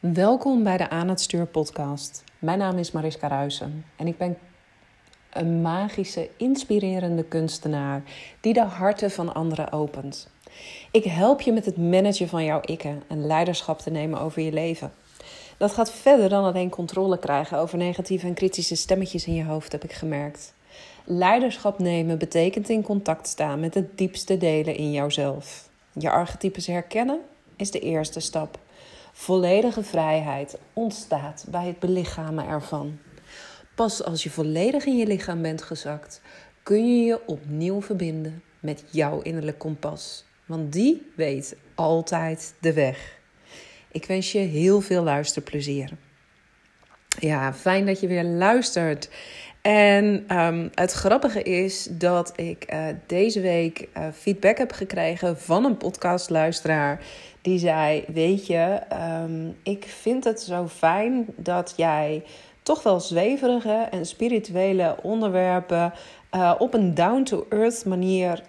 Welkom bij de Aan het Stuur podcast. Mijn naam is Mariska Ruijsen en ik ben een magische, inspirerende kunstenaar die de harten van anderen opent. Ik help je met het managen van jouw ikken en leiderschap te nemen over je leven. Dat gaat verder dan alleen controle krijgen over negatieve en kritische stemmetjes in je hoofd, heb ik gemerkt. Leiderschap nemen betekent in contact staan met de diepste delen in jouzelf. Je archetypes herkennen is de eerste stap. Volledige vrijheid ontstaat bij het belichamen ervan. Pas als je volledig in je lichaam bent gezakt, kun je je opnieuw verbinden met jouw innerlijk kompas. Want die weet altijd de weg. Ik wens je heel veel luisterplezier. Ja, fijn dat je weer luistert. En um, het grappige is dat ik uh, deze week uh, feedback heb gekregen van een podcastluisteraar. Die zei: Weet je, um, ik vind het zo fijn dat jij toch wel zweverige en spirituele onderwerpen uh, op een down-to-earth manier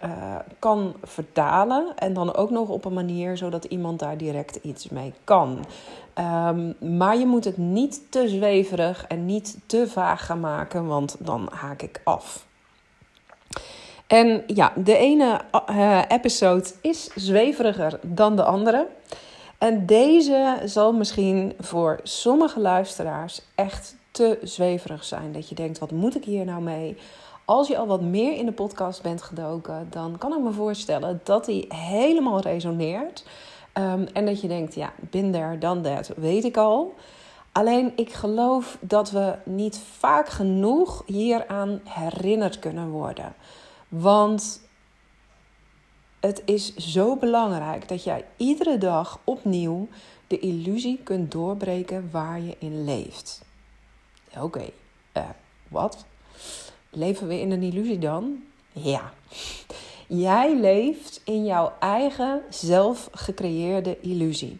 kan vertalen. En dan ook nog op een manier zodat iemand daar direct iets mee kan. Um, maar je moet het niet te zweverig en niet te vaag gaan maken, want dan haak ik af. En ja, de ene uh, episode is zweveriger dan de andere. En deze zal misschien voor sommige luisteraars echt te zweverig zijn. Dat je denkt, wat moet ik hier nou mee? Als je al wat meer in de podcast bent gedoken, dan kan ik me voorstellen dat die helemaal resoneert. Um, en dat je denkt, ja, bin there, dan that, weet ik al. Alleen ik geloof dat we niet vaak genoeg hieraan herinnerd kunnen worden. Want het is zo belangrijk dat jij iedere dag opnieuw de illusie kunt doorbreken waar je in leeft. Oké, okay. uh, wat? Leven we in een illusie dan? Ja. Jij leeft in jouw eigen zelf gecreëerde illusie.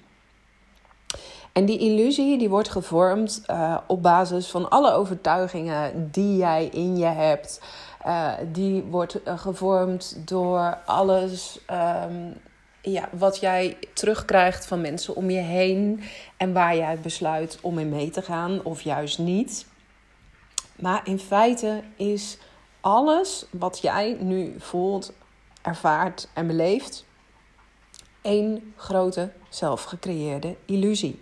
En die illusie die wordt gevormd uh, op basis van alle overtuigingen die jij in je hebt. Uh, die wordt uh, gevormd door alles um, ja, wat jij terugkrijgt van mensen om je heen. En waar jij besluit om in mee te gaan of juist niet. Maar in feite is alles wat jij nu voelt, ervaart en beleeft één grote zelfgecreëerde illusie.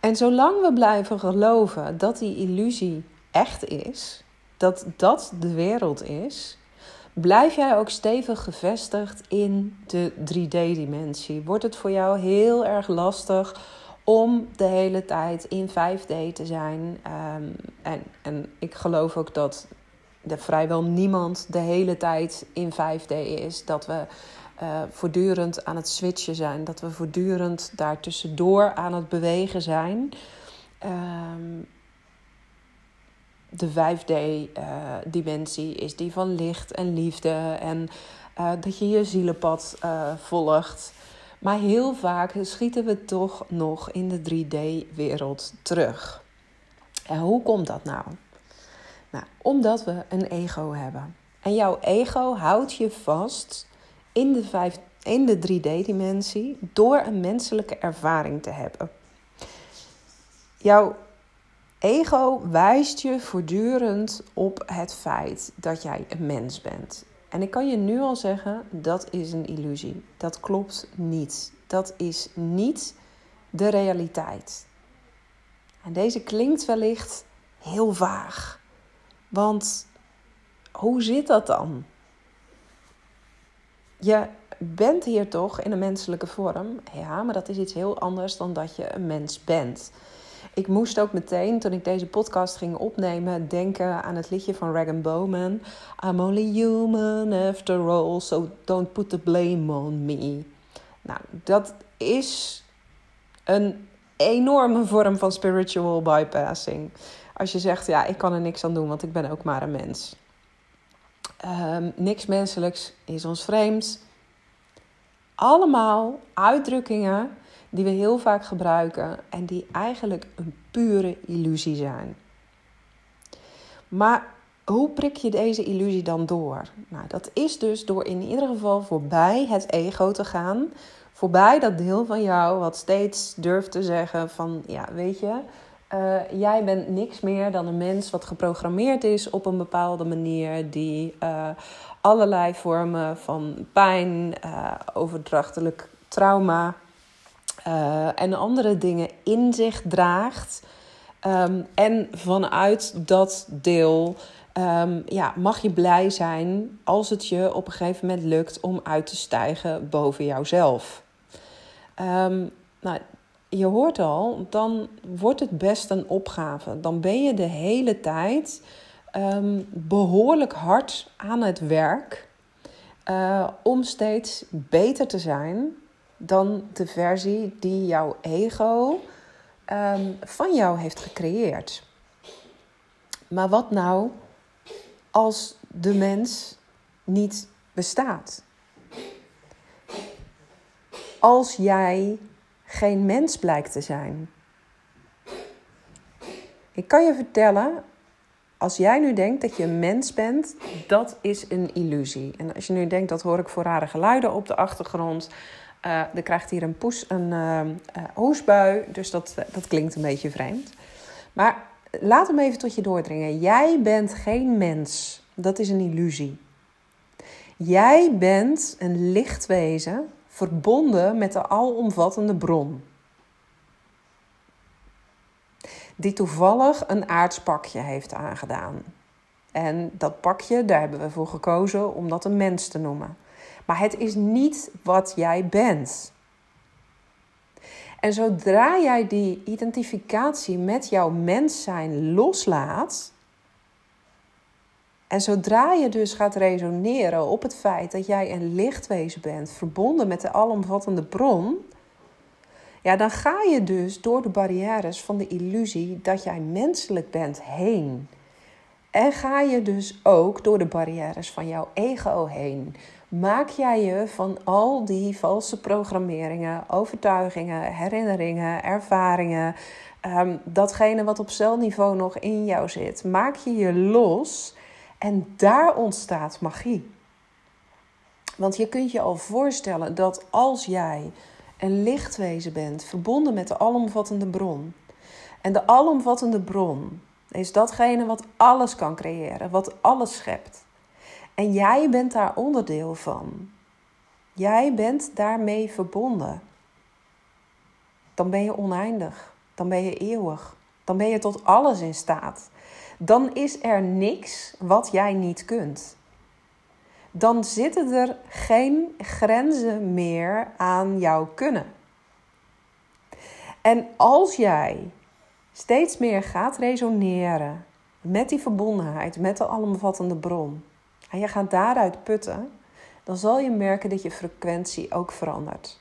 En zolang we blijven geloven dat die illusie echt is, dat dat de wereld is, blijf jij ook stevig gevestigd in de 3D-dimensie. Wordt het voor jou heel erg lastig om de hele tijd in 5D te zijn. Um, en, en ik geloof ook dat er vrijwel niemand de hele tijd in 5D is. Dat we uh, voortdurend aan het switchen zijn. Dat we voortdurend daartussendoor aan het bewegen zijn. Um, de 5D-dimensie uh, is die van licht en liefde. En uh, dat je je zielenpad volgt. Maar heel vaak schieten we toch nog in de 3D-wereld terug. En hoe komt dat nou? Nou, omdat we een ego hebben. En jouw ego houdt je vast in de, 5, in de 3D-dimensie door een menselijke ervaring te hebben. Jouw ego wijst je voortdurend op het feit dat jij een mens bent. En ik kan je nu al zeggen, dat is een illusie. Dat klopt niet. Dat is niet de realiteit. En deze klinkt wellicht heel vaag. Want hoe zit dat dan? Je bent hier toch in een menselijke vorm. Ja, maar dat is iets heel anders dan dat je een mens bent. Ik moest ook meteen, toen ik deze podcast ging opnemen, denken aan het liedje van Rag Bowman. I'm only human after all, so don't put the blame on me. Nou, dat is een enorme vorm van spiritual bypassing. Als je zegt, ja, ik kan er niks aan doen, want ik ben ook maar een mens. Um, niks menselijks is ons vreemd. Allemaal uitdrukkingen die we heel vaak gebruiken en die eigenlijk een pure illusie zijn. Maar hoe prik je deze illusie dan door? Nou, dat is dus door in ieder geval voorbij het ego te gaan, Voorbij dat deel van jou wat steeds durft te zeggen van ja, weet je, uh, jij bent niks meer dan een mens wat geprogrammeerd is op een bepaalde manier die uh, allerlei vormen van pijn, uh, overdrachtelijk trauma en andere dingen in zich draagt. Um, en vanuit dat deel um, ja, mag je blij zijn als het je op een gegeven moment lukt om uit te stijgen boven jouzelf. Um, nou, je hoort al, dan wordt het best een opgave. Dan ben je de hele tijd um, behoorlijk hard aan het werk uh, om steeds beter te zijn dan de versie die jouw ego um, van jou heeft gecreëerd. Maar wat nou als de mens niet bestaat? Als jij geen mens blijkt te zijn. Ik kan je vertellen, als jij nu denkt dat je een mens bent, dat is een illusie. En als je nu denkt, dat hoor ik voor rare geluiden op de achtergrond. Uh, dan krijgt hier een poes, een uh, dus dat, dat klinkt een beetje vreemd. Maar laat hem even tot je doordringen. Jij bent geen mens. Dat is een illusie. Jij bent een lichtwezen verbonden met de alomvattende bron. Die toevallig een aardspakje heeft aangedaan. En dat pakje, daar hebben we voor gekozen om dat een mens te noemen. Maar het is niet wat jij bent. En zodra jij die identificatie met jouw mens zijn loslaat, en zodra je dus gaat resoneren op het feit dat jij een lichtwezen bent, verbonden met de alomvattende bron, ja, dan ga je dus door de barrières van de illusie dat jij menselijk bent heen. En ga je dus ook door de barrières van jouw ego heen. Maak jij je van al die valse programmeringen, overtuigingen, herinneringen, ervaringen, um, datgene wat op celniveau nog in jou zit, maak je je los en daar ontstaat magie. Want je kunt je al voorstellen dat als jij een lichtwezen bent, verbonden met de alomvattende bron. En de alomvattende bron is datgene wat alles kan creëren, wat alles schept. En jij bent daar onderdeel van. Jij bent daarmee verbonden. Dan ben je oneindig. Dan ben je eeuwig. Dan ben je tot alles in staat dan is er niks wat jij niet kunt. Dan zitten er geen grenzen meer aan jouw kunnen. En als jij steeds meer gaat resoneren met die verbondenheid, met de alomvattende bron, en je gaat daaruit putten, dan zal je merken dat je frequentie ook verandert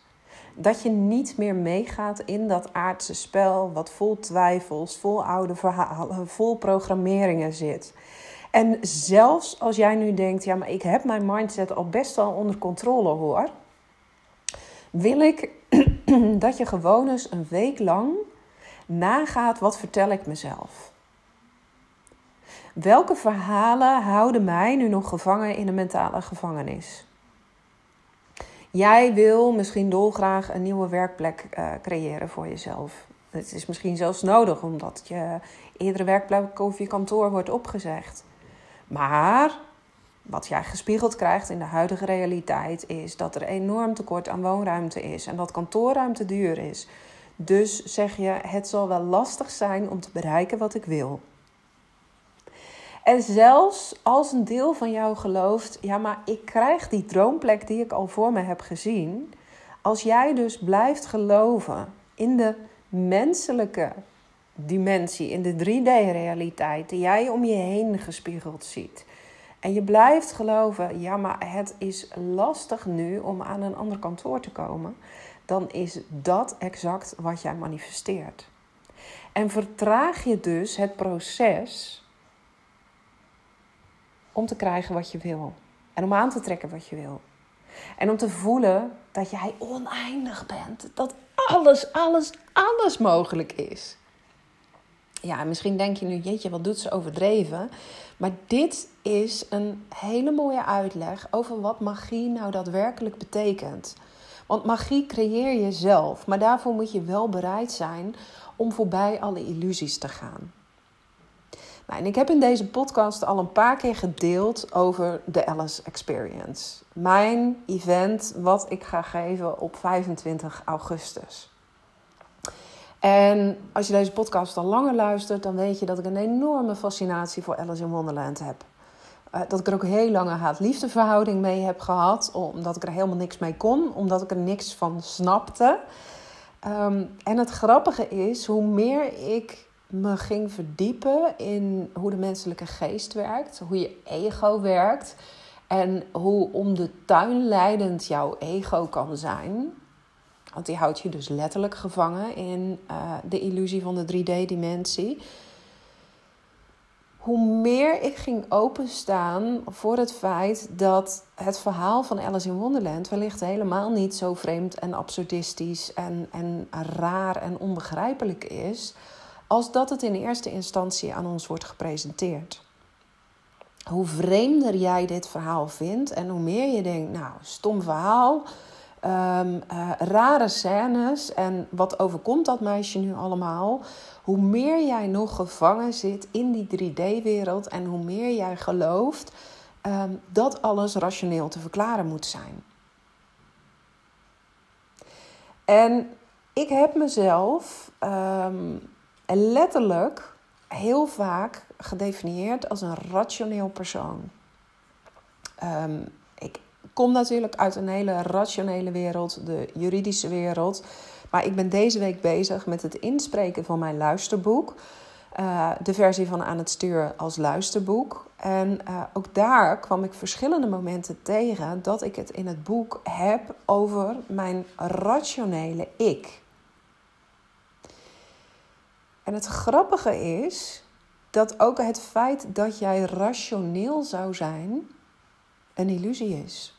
dat je niet meer meegaat in dat aardse spel, wat vol twijfels, vol oude verhalen, vol programmeringen zit. En zelfs als jij nu denkt, ja, maar ik heb mijn mindset al best wel onder controle hoor, wil ik dat je gewoon eens een week lang nagaat, wat vertel ik mezelf? Welke verhalen houden mij nu nog gevangen in een mentale gevangenis? Jij wil misschien dolgraag een nieuwe werkplek uh, creëren voor jezelf. Het is misschien zelfs nodig omdat je eerdere werkplek of je kantoor wordt opgezegd. Maar wat jij gespiegeld krijgt in de huidige realiteit is dat er enorm tekort aan woonruimte is en dat kantoorruimte duur is. Dus zeg je, het zal wel lastig zijn om te bereiken wat ik wil. En zelfs als een deel van jou gelooft, ja, maar ik krijg die droomplek die ik al voor me heb gezien. Als jij dus blijft geloven in de menselijke dimensie, in de 3D-realiteit die jij om je heen gespiegeld ziet. En je blijft geloven, ja, maar het is lastig nu om aan een ander kantoor te komen. Dan is dat exact wat jij manifesteert. En vertraag je dus het proces om te krijgen wat je wil. En om aan te trekken wat je wil. En om te voelen dat jij oneindig bent. Dat alles, alles, alles mogelijk is. Ja, misschien denk je nu, jeetje, wat doet ze overdreven? Maar dit is een hele mooie uitleg over wat magie nou daadwerkelijk betekent. Want magie creëer je zelf, maar daarvoor moet je wel bereid zijn om voorbij alle illusies te gaan. Nou, en ik heb in deze podcast al een paar keer gedeeld over de Alice Experience. Mijn event wat ik ga geven op 25 augustus. En als je deze podcast al langer luistert, dan weet je dat ik een enorme fascinatie voor Alice in Wonderland heb. Uh, dat ik er ook heel lange haat-liefdeverhouding mee heb gehad, omdat ik er helemaal niks mee kon, omdat ik er niks van snapte. Um, en het grappige is, hoe meer ik me ging verdiepen in hoe de menselijke geest werkt, hoe je ego werkt en hoe om de tuin leidend jouw ego kan zijn. Want die houdt je dus letterlijk gevangen in uh, de illusie van de 3D-dimensie. Hoe meer ik ging openstaan voor het feit dat het verhaal van Alice in Wonderland wellicht helemaal niet zo vreemd en absurdistisch en, en raar en onbegrijpelijk is, als dat het in eerste instantie aan ons wordt gepresenteerd. Hoe vreemder jij dit verhaal vindt en hoe meer je denkt, nou, stom verhaal, um, uh, rare scènes en wat overkomt dat meisje nu allemaal, hoe meer jij nog gevangen zit in die 3D-wereld en hoe meer jij gelooft um, dat alles rationeel te verklaren moet zijn. En ik heb mezelf um, letterlijk heel vaak gedefinieerd als een rationeel persoon. Um, ik kom natuurlijk uit een hele rationele wereld, de juridische wereld. Maar ik ben deze week bezig met het inspreken van mijn luisterboek. Uh, de versie van Aan het Stuur als luisterboek. En uh, ook daar kwam ik verschillende momenten tegen dat ik het in het boek heb over mijn rationele ik. En het grappige is dat ook het feit dat jij rationeel zou zijn een illusie is.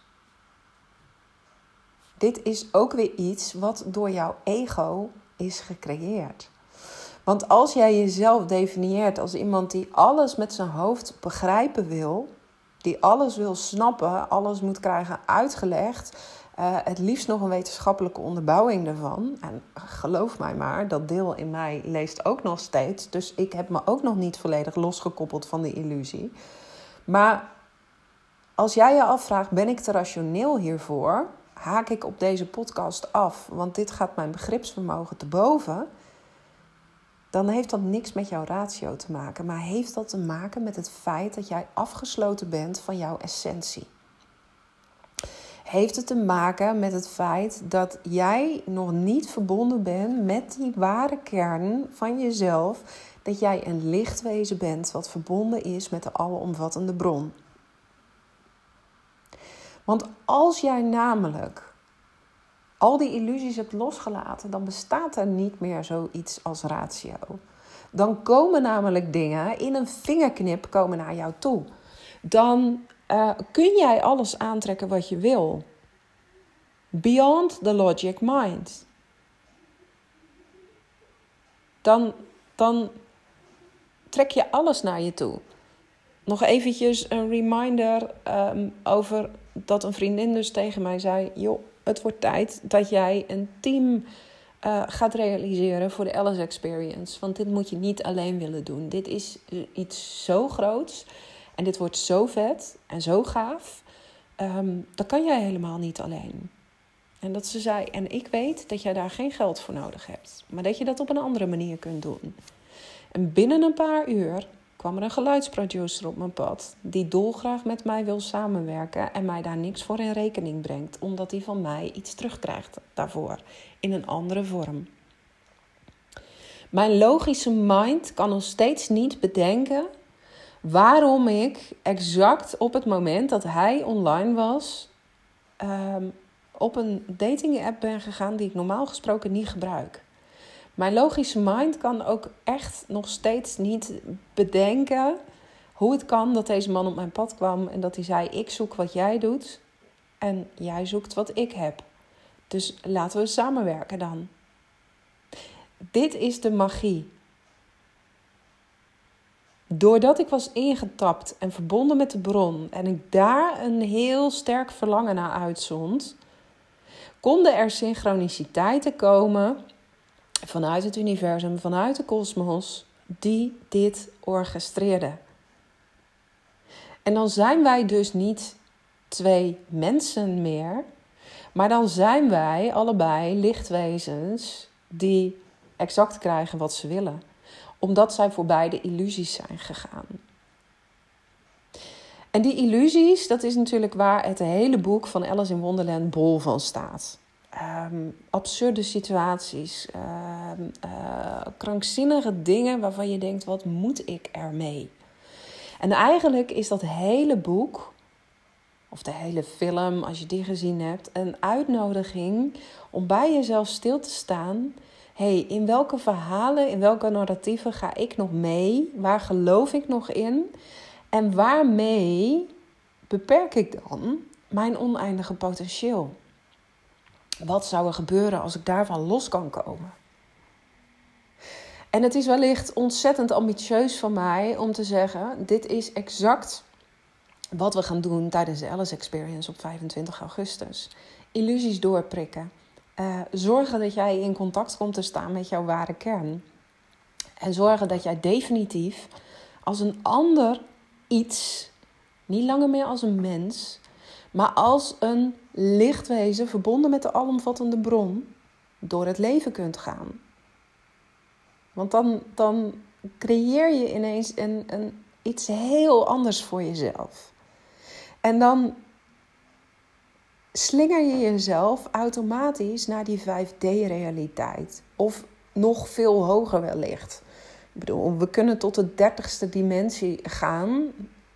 Dit is ook weer iets wat door jouw ego is gecreëerd. Want als jij jezelf definieert als iemand die alles met zijn hoofd begrijpen wil, die alles wil snappen, alles moet krijgen uitgelegd, uh, het liefst nog een wetenschappelijke onderbouwing daarvan. En geloof mij maar, dat deel in mij leest ook nog steeds. Dus ik heb me ook nog niet volledig losgekoppeld van die illusie. Maar als jij je afvraagt, ben ik te rationeel hiervoor? Haak ik op deze podcast af, want dit gaat mijn begripsvermogen te boven. Dan heeft dat niks met jouw ratio te maken, maar heeft dat te maken met het feit dat jij afgesloten bent van jouw essentie heeft het te maken met het feit dat jij nog niet verbonden bent met die ware kern van jezelf. Dat jij een lichtwezen bent wat verbonden is met de alomvattende bron. Want als jij namelijk al die illusies hebt losgelaten, dan bestaat er niet meer zoiets als ratio. Dan komen namelijk dingen in een vingerknip komen naar jou toe. Dan uh, kun jij alles aantrekken wat je wil. Beyond the logic mind. Dan, dan trek je alles naar je toe. Nog eventjes een reminder um, over dat een vriendin dus tegen mij zei: joh, het wordt tijd dat jij een team uh, gaat realiseren voor de Alice Experience. Want dit moet je niet alleen willen doen. Dit is iets zo groots. En dit wordt zo vet en zo gaaf. Um, dat kan jij helemaal niet alleen. En dat ze zei: En ik weet dat jij daar geen geld voor nodig hebt, maar dat je dat op een andere manier kunt doen. En binnen een paar uur kwam er een geluidsproducer op mijn pad die dolgraag met mij wil samenwerken en mij daar niks voor in rekening brengt, omdat hij van mij iets terugkrijgt daarvoor in een andere vorm. Mijn logische mind kan nog steeds niet bedenken waarom ik exact op het moment dat hij online was, um, op een dating app ben gegaan die ik normaal gesproken niet gebruik. Mijn logische mind kan ook echt nog steeds niet bedenken hoe het kan dat deze man op mijn pad kwam en dat hij zei: Ik zoek wat jij doet en jij zoekt wat ik heb. Dus laten we samenwerken dan. Dit is de magie Doordat ik was ingetapt en verbonden met de bron en ik daar een heel sterk verlangen naar uitzond, konden er synchroniciteiten komen vanuit het universum, vanuit de kosmos, die dit orchestreerden. En dan zijn wij dus niet twee mensen meer, maar dan zijn wij allebei lichtwezens die exact krijgen wat ze willen, omdat zij voorbij de illusies zijn gegaan. En die illusies, dat is natuurlijk waar het hele boek van Alice in Wonderland bol van staat. Um, absurde situaties, um, uh, krankzinnige dingen waarvan je denkt: wat moet ik ermee? En eigenlijk is dat hele boek, of de hele film, als je die gezien hebt, een uitnodiging om bij jezelf stil te staan. Hey, in welke verhalen, in welke narratieven ga ik nog mee? Waar geloof ik nog in? En waarmee beperk ik dan mijn oneindige potentieel? Wat zou er gebeuren als ik daarvan los kan komen? En het is wellicht ontzettend ambitieus van mij om te zeggen: dit is exact wat we gaan doen tijdens de Alice Experience op 25 augustus. Illusies doorprikken. Uh, zorgen dat jij in contact komt te staan met jouw ware kern. En zorgen dat jij definitief als een ander iets, niet langer meer als een mens, maar als een lichtwezen verbonden met de alomvattende bron door het leven kunt gaan. Want dan, dan creëer je ineens een, een, iets heel anders voor jezelf. En dan slinger je jezelf automatisch naar die 5D-realiteit. Of nog veel hoger wellicht. Ik bedoel, we kunnen tot de dertigste dimensie gaan,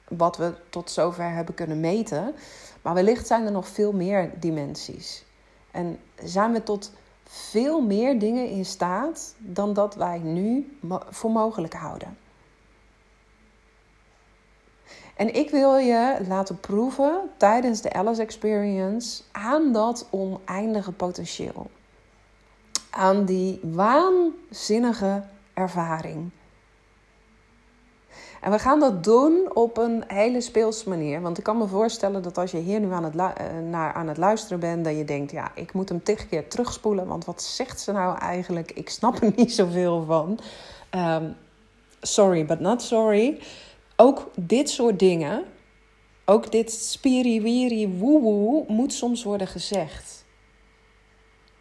wat we tot zover hebben kunnen meten. Maar wellicht zijn er nog veel meer dimensies. En zijn we tot veel meer dingen in staat dan dat wij nu voor mogelijk houden. En ik wil je laten proeven tijdens de Alice Experience aan dat oneindige potentieel. Aan die waanzinnige ervaring. En we gaan dat doen op een hele speelse manier. Want ik kan me voorstellen dat als je hier nu aan het, eh, naar aan het luisteren bent, dat je denkt: ja, ik moet hem tig keer terugspoelen. Want wat zegt ze nou eigenlijk? Ik snap er niet zoveel van. Um, sorry, but not sorry. Ook dit soort dingen, ook dit spiriwiri woewoe, moet soms worden gezegd.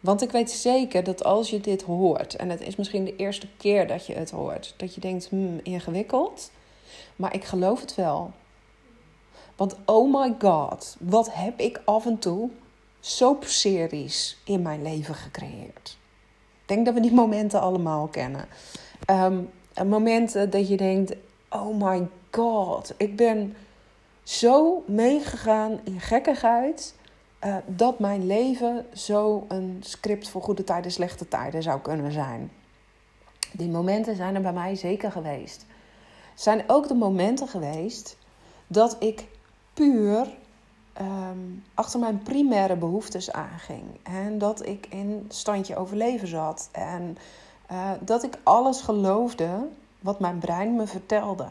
Want ik weet zeker dat als je dit hoort, en het is misschien de eerste keer dat je het hoort, dat je denkt, hmm, ingewikkeld. Maar ik geloof het wel. Want oh my god, wat heb ik af en toe soapseries in mijn leven gecreëerd. Ik denk dat we die momenten allemaal kennen. Um, momenten dat je denkt, oh my god, ik ben zo meegegaan in gekkigheid... Uh, dat mijn leven zo een script voor goede tijden, slechte tijden zou kunnen zijn. Die momenten zijn er bij mij zeker geweest zijn ook de momenten geweest dat ik puur ehm, achter mijn primaire behoeftes aanging. En dat ik in standje overleven zat. En uh, dat ik alles geloofde wat mijn brein me vertelde.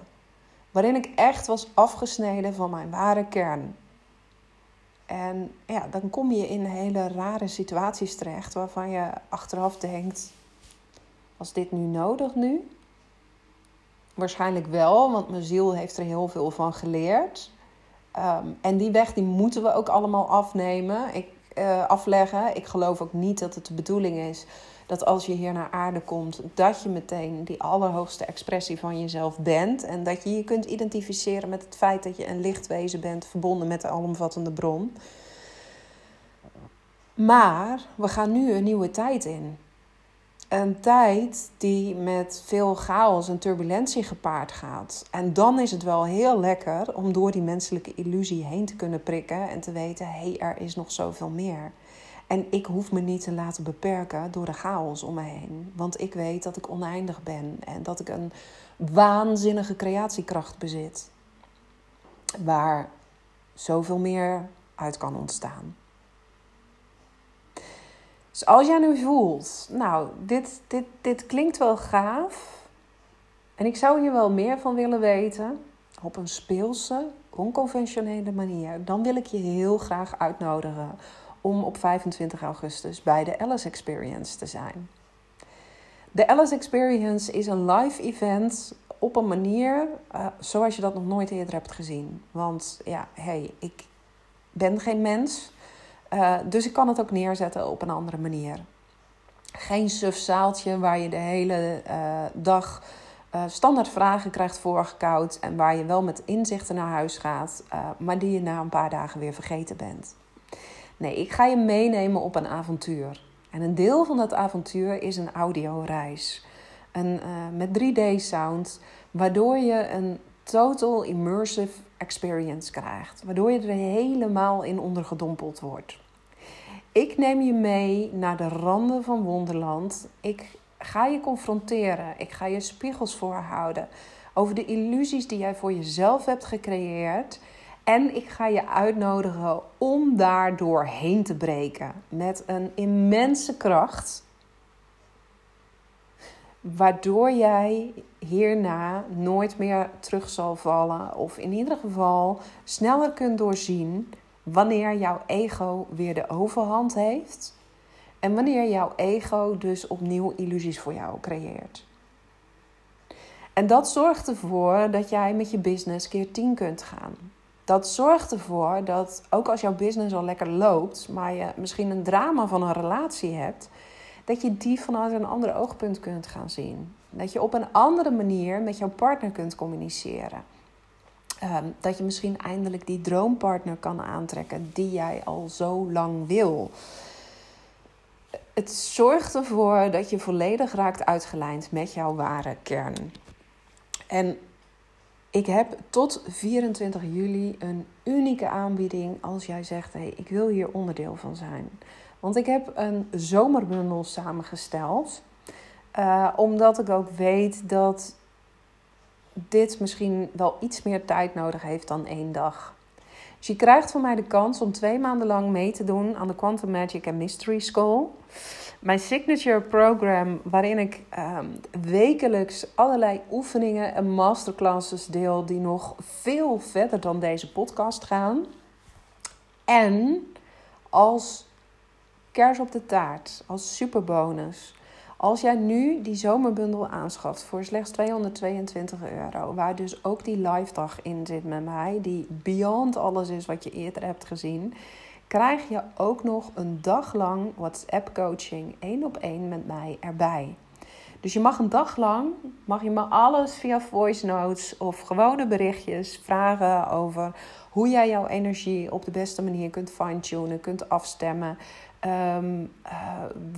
Waarin ik echt was afgesneden van mijn ware kern. En ja, dan kom je in hele rare situaties terecht waarvan je achteraf denkt: was dit nu nodig nu? Waarschijnlijk wel, want mijn ziel heeft er heel veel van geleerd. Ehm, en die weg die moeten we ook allemaal afnemen, ik, uh, afleggen. Ik geloof ook niet dat het de bedoeling is dat als je hier naar aarde komt, dat je meteen die allerhoogste expressie van jezelf bent. En dat je je kunt identificeren met het feit dat je een lichtwezen bent, verbonden met de alomvattende bron. Maar we gaan nu een nieuwe tijd in een tijd die met veel chaos en turbulentie gepaard gaat. En dan is het wel heel lekker om door die menselijke illusie heen te kunnen prikken en te weten: hé, hey, er is nog zoveel meer. En ik hoef me niet te laten beperken door de chaos om me heen. Want ik weet dat ik oneindig ben en dat ik een waanzinnige creatiekracht bezit. Waar zoveel meer uit kan ontstaan. Dus als jij nu voelt, nou, dit, dit, dit klinkt wel gaaf. En ik zou hier wel meer van willen weten. Op een speelse, onconventionele manier. Dan wil ik je heel graag uitnodigen om op 25 augustus bij de Alice Experience te zijn. De Alice Experience is een live event op een manier uh, zoals je dat nog nooit eerder hebt gezien. Want ja, hey, ik ben geen mens, uh, dus ik kan het ook neerzetten op een andere manier. Geen suf zaaltje waar je de hele uh, dag standaard vragen krijgt voorgekoud en waar je wel met inzichten naar huis gaat, maar die je na een paar dagen weer vergeten bent. Nee, ik ga je meenemen op een avontuur. En een deel van dat avontuur is een audioreis. Een, uh, met 3D-sound, waardoor je een total immersive experience krijgt. Waardoor je er helemaal in ondergedompeld wordt. Ik neem je mee naar de randen van Wonderland. Ik ga je confronteren. Ik ga je spiegels voorhouden over de illusies die jij voor jezelf hebt gecreëerd en ik ga je uitnodigen om daar doorheen te breken met een immense kracht. Waardoor jij hierna nooit meer terug zal vallen. Of in ieder geval sneller kunt doorzien wanneer jouw ego weer de overhand heeft. En wanneer jouw ego dus opnieuw illusies voor jou creëert. En dat zorgt ervoor dat jij met je business keer 10 kunt gaan dat zorgt ervoor dat ook als jouw business al lekker loopt, maar je misschien een drama van een relatie hebt, dat je die vanuit een ander oogpunt kunt gaan zien. Dat je op een andere manier met jouw partner kunt communiceren. Ehm, dat je misschien eindelijk die droompartner kan aantrekken die jij al zo lang wil. Het zorgt ervoor dat je volledig raakt uitgelijnd met jouw ware kern. En ik heb tot 24 juli een unieke aanbieding als jij zegt: hey, ik wil hier onderdeel van zijn. Want ik heb een zomerbundel samengesteld, uh, omdat ik ook weet dat dit misschien wel iets meer tijd nodig heeft dan één dag. Dus je krijgt van mij de kans om twee maanden lang mee te doen aan de Quantum Magic and Mystery School. Mijn signature program, waarin ik ehm, wekelijks allerlei oefeningen en masterclasses deel die nog veel verder dan deze podcast gaan. En als kers op de taart, als superbonus. Als jij nu die zomerbundel aanschaft voor slechts 222 euro, waar dus ook die live dag in zit met mij, die beyond alles is wat je eerder hebt gezien, krijg je ook nog een dag lang WhatsApp coaching één op één met mij erbij. Dus je mag een dag lang, mag je me alles via voice notes of gewone berichtjes vragen over hoe jij jouw energie op de beste manier kunt fine-tunen, kunt afstemmen. Ehm, eh,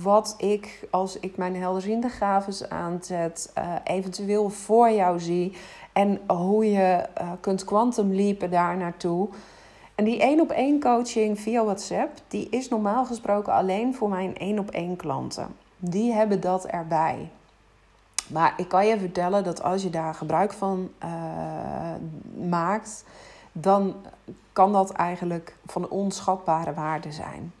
wat ik, als ik mijn helderziende gaven aanzet, uh, eventueel voor jou zie. En hoe je uh, kunt quantum leapen daar naartoe. En die één op één coaching via WhatsApp, die is normaal gesproken alleen voor mijn één op één klanten. Die hebben dat erbij. Maar ik kan je vertellen dat als je daar gebruik van uh, maakt, dan kan dat eigenlijk van onschatbare waarde zijn.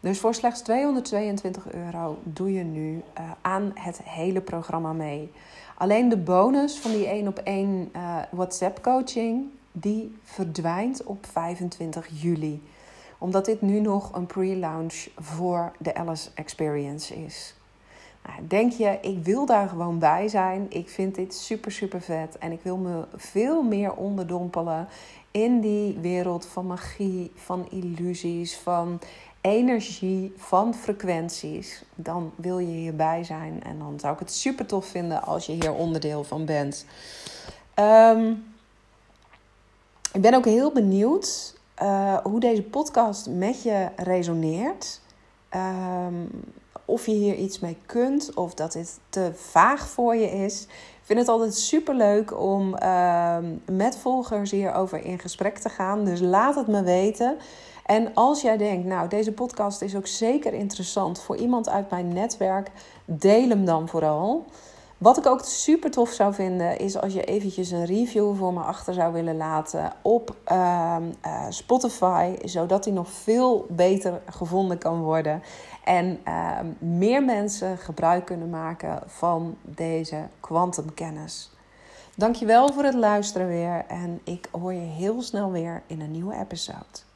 Dus voor slechts 222 euro doe je nu uh, aan het hele programma mee. Alleen de bonus van die 1 op 1 uh, WhatsApp coaching, die verdwijnt op 25 juli. Omdat dit nu nog een pre-launch voor de Alice Experience is. Nou, denk je, ik wil daar gewoon bij zijn. Ik vind dit super, super vet. En ik wil me veel meer onderdompelen in die wereld van magie, van illusies, van energie, van frequenties. Dan wil je hierbij zijn. En dan zou ik het super tof vinden als je hier onderdeel van bent. Um, ik ben ook heel benieuwd uh, hoe deze podcast met je resoneert. Um, of je hier iets mee kunt of dat dit te vaag voor je is. Ik vind het altijd super leuk om uh, met volgers hierover in gesprek te gaan. Dus laat het me weten. En als jij denkt, nou, deze podcast is ook zeker interessant voor iemand uit mijn netwerk, deel hem dan vooral. Wat ik ook super tof zou vinden, is als je eventjes een review voor me achter zou willen laten op uh, uh, Spotify, zodat die nog veel beter gevonden kan worden. En uh, meer mensen gebruik kunnen maken van deze kwantumkennis. Dankjewel voor het luisteren weer en ik hoor je heel snel weer in een nieuwe episode.